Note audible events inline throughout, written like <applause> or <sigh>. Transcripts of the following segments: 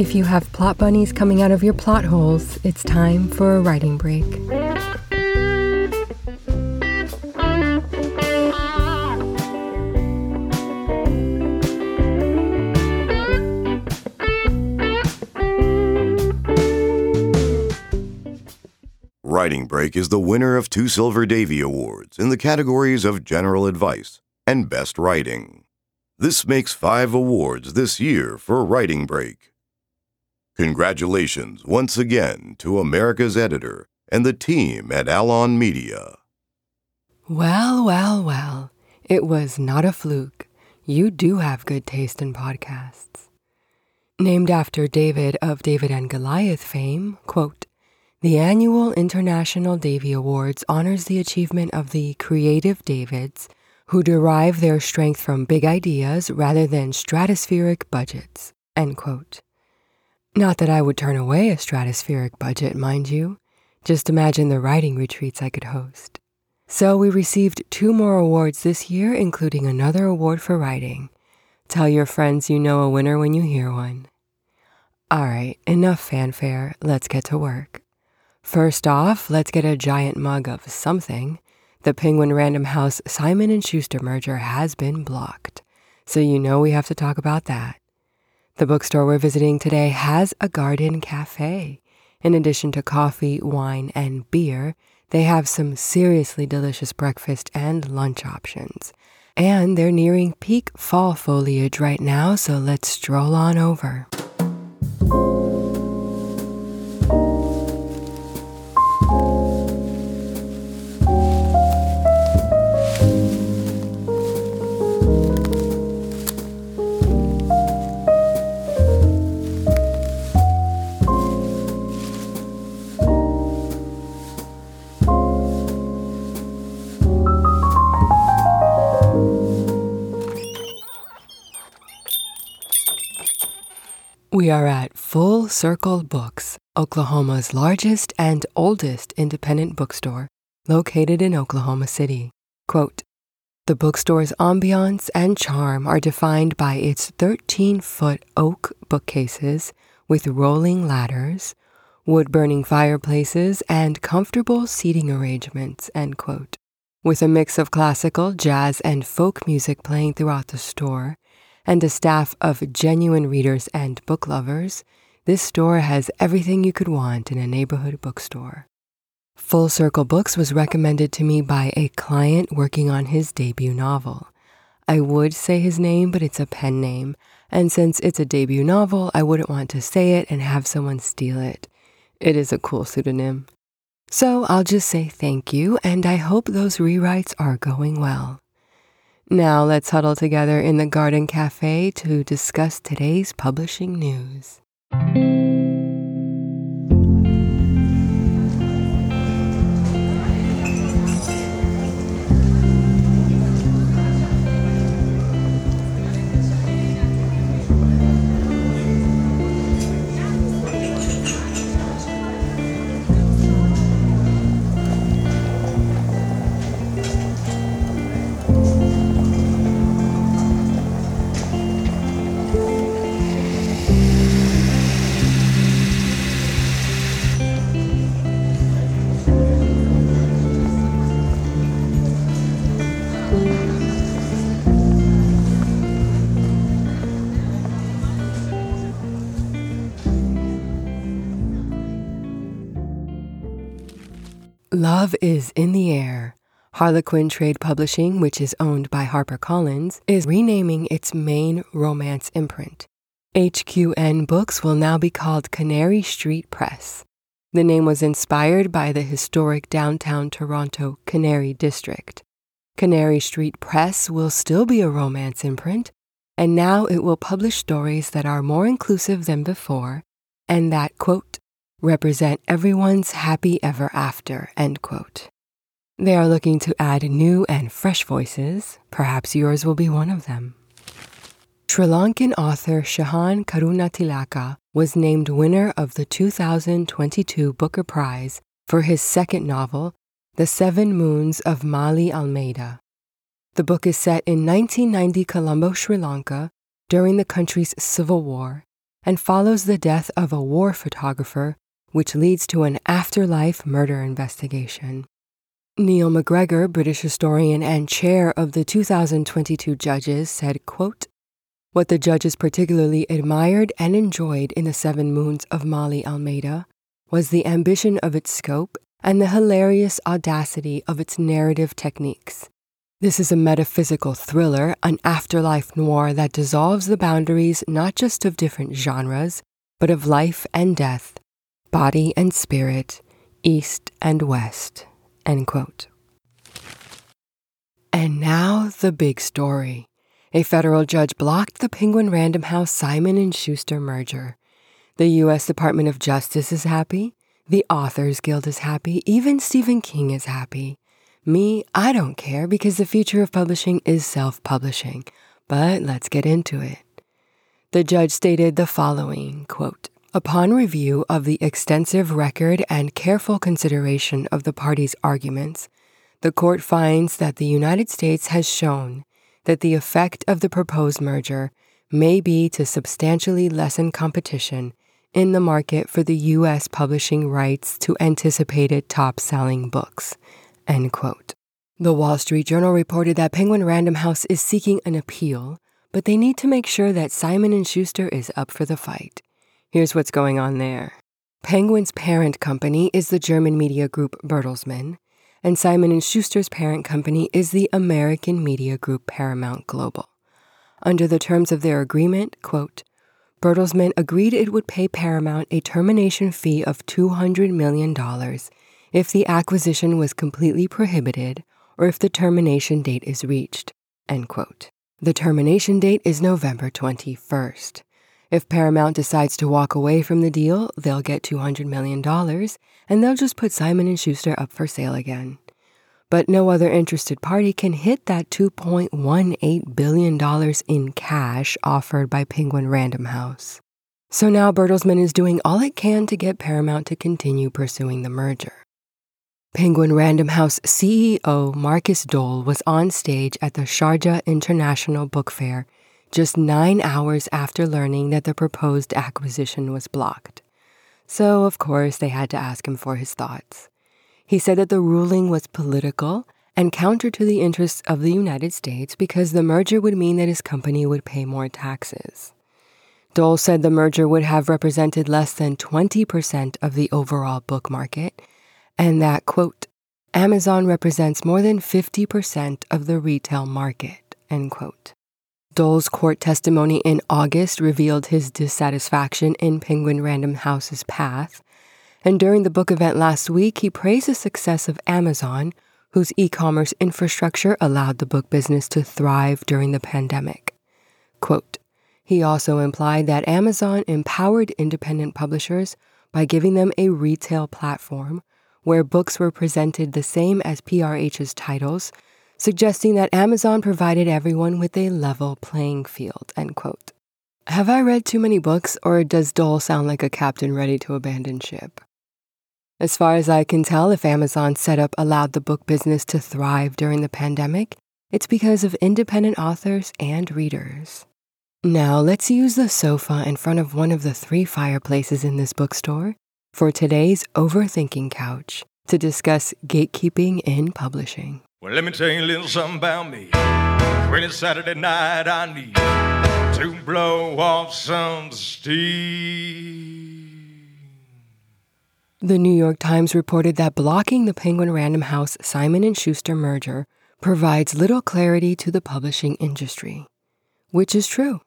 If you have plot bunnies coming out of your plot holes, it's time for a writing break. Writing Break is the winner of two Silver Davy Awards in the categories of General Advice and Best Writing. This makes five awards this year for Writing Break. Congratulations once again to America's editor and the team at Alon Media. Well, well, well. It was not a fluke. You do have good taste in podcasts. Named after David of David and Goliath fame, quote, the annual International Davy Awards honors the achievement of the creative Davids who derive their strength from big ideas rather than stratospheric budgets. End quote. Not that I would turn away a stratospheric budget, mind you. Just imagine the writing retreats I could host. So we received two more awards this year, including another award for writing. Tell your friends you know a winner when you hear one. All right, enough fanfare. Let's get to work. First off, let's get a giant mug of something. The Penguin Random House Simon & Schuster merger has been blocked. So you know we have to talk about that. The bookstore we're visiting today has a garden cafe. In addition to coffee, wine, and beer, they have some seriously delicious breakfast and lunch options. And they're nearing peak fall foliage right now, so let's stroll on over. We are at Full Circle Books, Oklahoma's largest and oldest independent bookstore, located in Oklahoma City. Quote, the bookstore's ambiance and charm are defined by its 13 foot oak bookcases with rolling ladders, wood burning fireplaces, and comfortable seating arrangements. End quote. With a mix of classical, jazz, and folk music playing throughout the store, and a staff of genuine readers and book lovers, this store has everything you could want in a neighborhood bookstore. Full Circle Books was recommended to me by a client working on his debut novel. I would say his name, but it's a pen name, and since it's a debut novel, I wouldn't want to say it and have someone steal it. It is a cool pseudonym. So I'll just say thank you, and I hope those rewrites are going well. Now let's huddle together in the Garden Cafe to discuss today's publishing news. Love is in the air. Harlequin Trade Publishing, which is owned by HarperCollins, is renaming its main romance imprint. HQN Books will now be called Canary Street Press. The name was inspired by the historic downtown Toronto Canary District. Canary Street Press will still be a romance imprint, and now it will publish stories that are more inclusive than before and that, quote, represent everyone's happy ever after, end quote. They are looking to add new and fresh voices. Perhaps yours will be one of them. Sri Lankan author Shehan Karunatilaka was named winner of the 2022 Booker Prize for his second novel, The Seven Moons of Maali Almeida. The book is set in 1990 Colombo, Sri Lanka, during the country's civil war and follows the death of a war photographer, which leads to an afterlife murder investigation. Neil MacGregor, British historian and chair of the 2022 judges, said, quote, What the judges particularly admired and enjoyed in The Seven Moons of Maali Almeida was the ambition of its scope and the hilarious audacity of its narrative techniques. This is a metaphysical thriller, an afterlife noir that dissolves the boundaries not just of different genres, but of life and death, body and spirit, east and west. And now the big story. A federal judge blocked the Penguin Random House Simon & Schuster merger. The US Department of Justice is happy, the Authors Guild is happy, even Stephen King is happy. Me, I don't care because the future of publishing is self-publishing. But let's get into it. The judge stated the following, quote, Upon review of the extensive record and careful consideration of the parties' arguments, the court finds that the United States has shown that the effect of the proposed merger may be to substantially lessen competition in the market for the U.S. publishing rights to anticipated top selling books. The Wall Street Journal reported that Penguin Random House is seeking an appeal, but they need to make sure that Simon & Schuster is up for the fight. Here's what's going on there. Penguin's parent company is the German media group Bertelsmann, and Simon & Schuster's parent company is the American media group Paramount Global. Under the terms of their agreement, quote, Bertelsmann agreed it would pay Paramount a termination fee of $200 million if the acquisition was completely prohibited or if the termination date is reached, end quote. The termination date is November 21st. If Paramount decides to walk away from the deal, they'll get $200 million and they'll just put Simon & Schuster up for sale again. But no other interested party can hit that $2.18 billion in cash offered by Penguin Random House. So now Bertelsmann is doing all it can to get Paramount to continue pursuing the merger. Penguin Random House CEO Markus Dohle was on stage at the Sharjah International Book Fair just nine hours after learning that the proposed acquisition was blocked. So, of course, they had to ask him for his thoughts. He said that the ruling was political and counter to the interests of the United States because the merger would mean that his company would pay more taxes. Dohle said the merger would have represented less than 20% of the overall book market, and that, quote, Amazon represents more than 50% of the retail market, end quote. Dohle's court testimony in August revealed his dissatisfaction in Penguin Random House's path. And during the book event last week, he praised the success of Amazon, whose e commerce infrastructure allowed the book business to thrive during the pandemic. Quote, he also implied that Amazon empowered independent publishers by giving them a retail platform where books were presented the same as PRH's titles suggesting that Amazon provided everyone with a level playing field, end quote. Have I read too many books, or does Dohle sound like a captain ready to abandon ship? As far as I can tell, if Amazon's setup allowed the book business to thrive during the pandemic, it's because of independent authors and readers. Now, let's use the sofa in front of one of the three fireplaces in this bookstore for today's overthinking couch to discuss gatekeeping in publishing. Well, let me tell you a little something about me. When it's Saturday night, I need to blow off some steam. The New York Times reported that blocking the Penguin Random House Simon & Schuster merger provides little clarity to the publishing industry, which is true.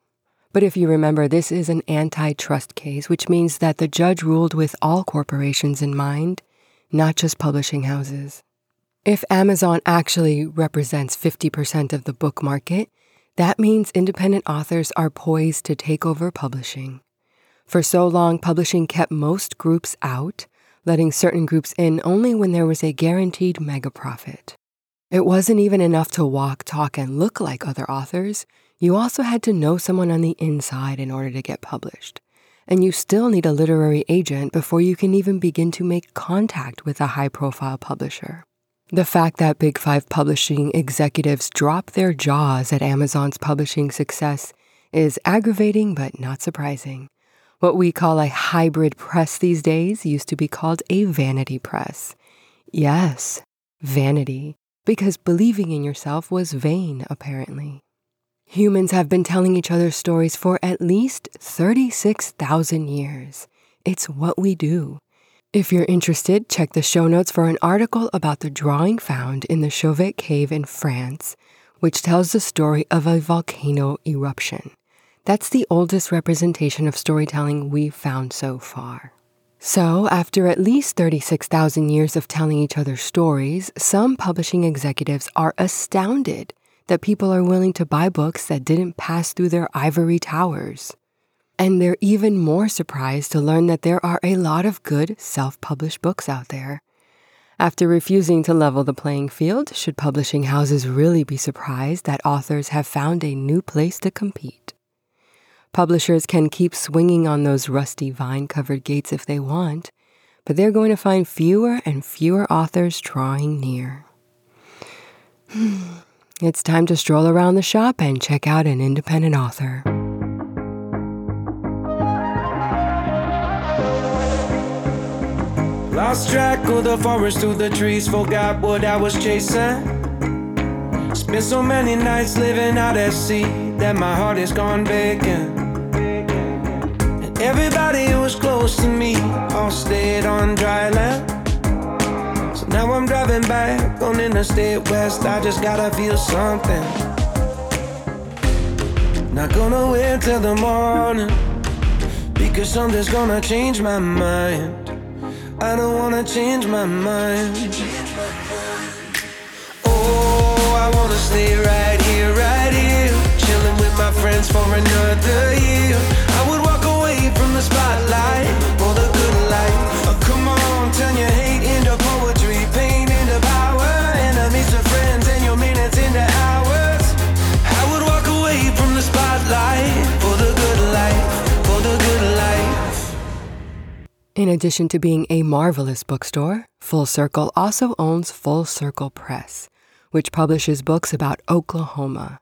But if you remember, this is an antitrust case, which means that the judge ruled with all corporations in mind, not just publishing houses. If Amazon actually represents 50% of the book market, that means independent authors are poised to take over publishing. For so long, publishing kept most groups out, letting certain groups in only when there was a guaranteed mega profit. It wasn't even enough to walk, talk, and look like other authors. You also had to know someone on the inside in order to get published. And you still need a literary agent before you can even begin to make contact with a high profile publisher. The fact that Big Five publishing executives drop their jaws at Amazon's publishing success is aggravating but not surprising. What we call a hybrid press these days used to be called a vanity press. Yes, vanity, because believing in yourself was vain, apparently. Humans have been telling each other stories for at least 36,000 years. It's what we do. If you're interested, check the show notes for an article about the drawing found in the Chauvet Cave in France, which tells the story of a volcano eruption. That's the oldest representation of storytelling we've found so far. So, after at least 36,000 years of telling each other stories, some publishing executives are astounded that people are willing to buy books that didn't pass through their ivory towers. And they're even more surprised to learn that there are a lot of good self published books out there. After refusing to level the playing field, should publishing houses really be surprised that authors have found a new place to compete? Publishers can keep swinging on those rusty vine covered gates if they want, but they're going to find fewer and fewer authors drawing near. <sighs> it's time to stroll around the shop and check out an independent author. Lost track of the forest through the trees, forgot what I was chasing. Spent so many nights living out at sea that my heart is gone vacant. And everybody who was close to me all stayed on dry land. So now I'm driving back on Interstate West. I just gotta feel something. Not gonna wait till the morning because something's gonna change my mind. I don't wanna change my mind. Oh, I wanna stay right here, right here, chilling with my friends for another year. I would walk away from the spotlight for the good life. Oh, come on, turn your hate In addition to being a marvelous bookstore, Full Circle also owns Full Circle Press, which publishes books about Oklahoma.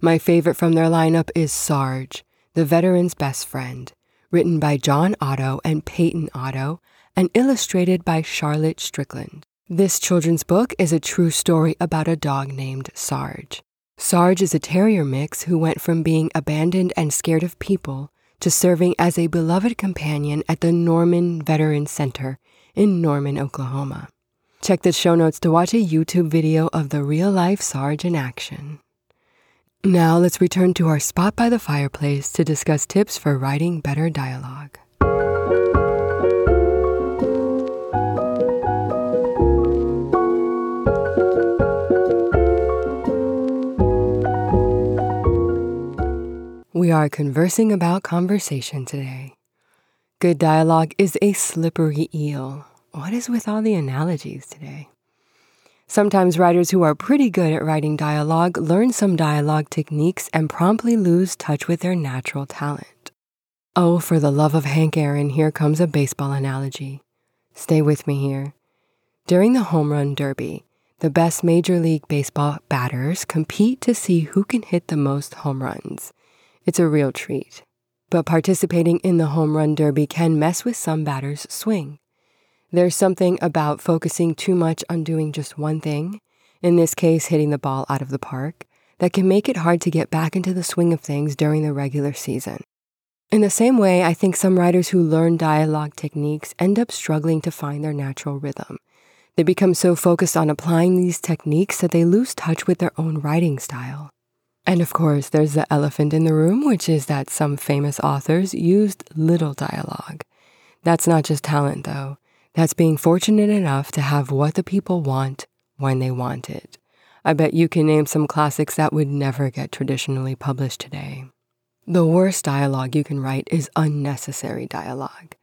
My favorite from their lineup is Sarge, the veteran's best friend written by John Otto and Peyton Otto, and illustrated by Charlotte Strickland. This children's book is a true story about a dog named Sarge. Sarge is a terrier mix who went from being abandoned and scared of people to serving as a beloved companion at the Norman Veteran Center in Norman, Oklahoma. Check the show notes to watch a YouTube video of the real life Sarge in action. Now let's return to our spot by the fireplace to discuss tips for writing better dialogue. We are conversing about conversation today. Good dialogue is a slippery eel. What is with all the analogies today? Sometimes writers who are pretty good at writing dialogue learn some dialogue techniques and promptly lose touch with their natural talent. Oh, for the love of Hank Aaron, here comes a baseball analogy. Stay with me here. During the home run derby, the best Major League Baseball batters compete to see who can hit the most home runs. It's a real treat. But participating in the home run derby can mess with some batters' swing. There's something about focusing too much on doing just one thing, in this case, hitting the ball out of the park, that can make it hard to get back into the swing of things during the regular season. In the same way, I think some writers who learn dialogue techniques end up struggling to find their natural rhythm. They become so focused on applying these techniques that they lose touch with their own writing style. And of course, there's the elephant in the room, which is that some famous authors used little dialogue. That's not just talent, though. That's being fortunate enough to have what the people want when they want it. I bet you can name some classics that would never get traditionally published today. The worst dialogue you can write is unnecessary dialogue.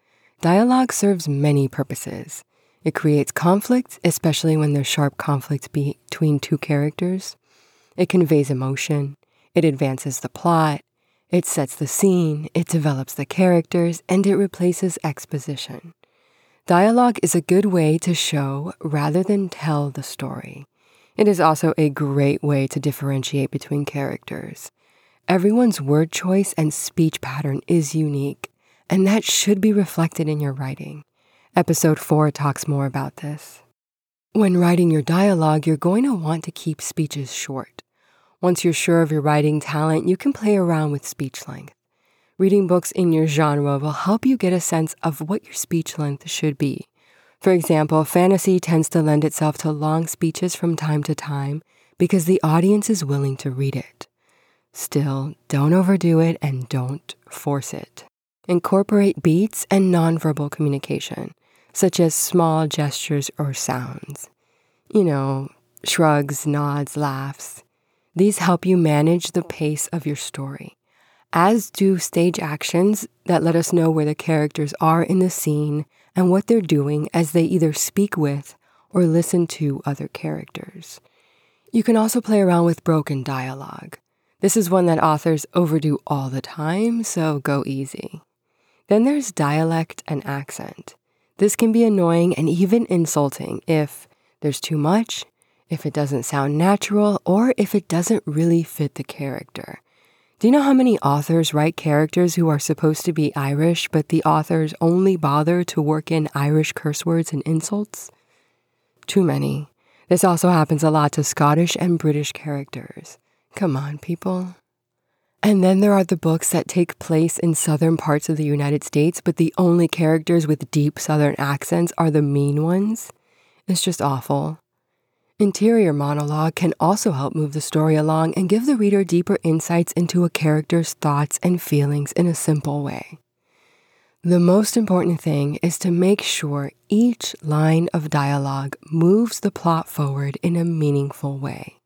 Dialogue serves many purposes. It creates conflict, especially when there's sharp conflict between two characters. It conveys emotion. It advances the plot. It sets the scene. It develops the characters, and it replaces exposition. Dialogue is a good way to show rather than tell the story. It is also a great way to differentiate between characters. Everyone's word choice and speech pattern is unique, and that should be reflected in your writing. Episode 4 talks more about this. When writing your dialogue, you're going to want to keep speeches short. Once you're sure of your writing talent, you can play around with speech length. Reading books in your genre will help you get a sense of what your speech length should be. For example, fantasy tends to lend itself to long speeches from time to time because the audience is willing to read it. Still, don't overdo it and don't force it. Incorporate beats and nonverbal communication such as small gestures or sounds. You know, shrugs, nods, laughs. These help you manage the pace of your story, as do stage actions that let us know where the characters are in the scene and what they're doing as they either speak with or listen to other characters. You can also play around with broken dialogue. This is one that authors overdo all the time, so go easy. Then there's dialect and accent. This can be annoying and even insulting if there's too much, if it doesn't sound natural, or if it doesn't really fit the character. Do you know how many authors write characters who are supposed to be Irish, but the authors only bother to work in Irish curse words and insults? Too many. This also happens a lot to Scottish and British characters. Come on, people. And then there are the books that take place in southern parts of the United States, but the only characters with deep southern accents are the mean ones. It's just awful. Interior monologue can also help move the story along and give the reader deeper insights into a character's thoughts and feelings in a simple way. The most important thing is to make sure each line of dialogue moves the plot forward in a meaningful way.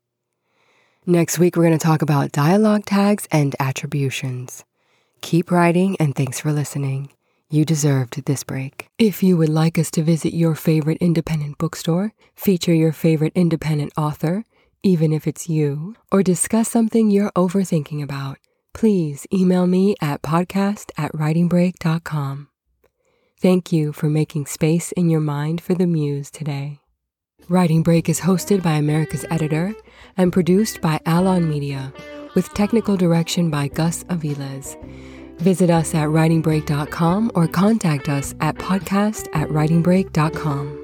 Next week, we're going to talk about dialogue tags and attributions. Keep writing, and thanks for listening. You deserved this break. If you would like us to visit your favorite independent bookstore, feature your favorite independent author, even if it's you, or discuss something you're overthinking about, please email me at podcast at writingbreak.com. Thank you for making space in your mind for the muse today. Writing Break is hosted by America's Editor and produced by Alon Media, with technical direction by Gus Aviles. Visit us at writingbreak.com or contact us at podcast at writingbreak.com.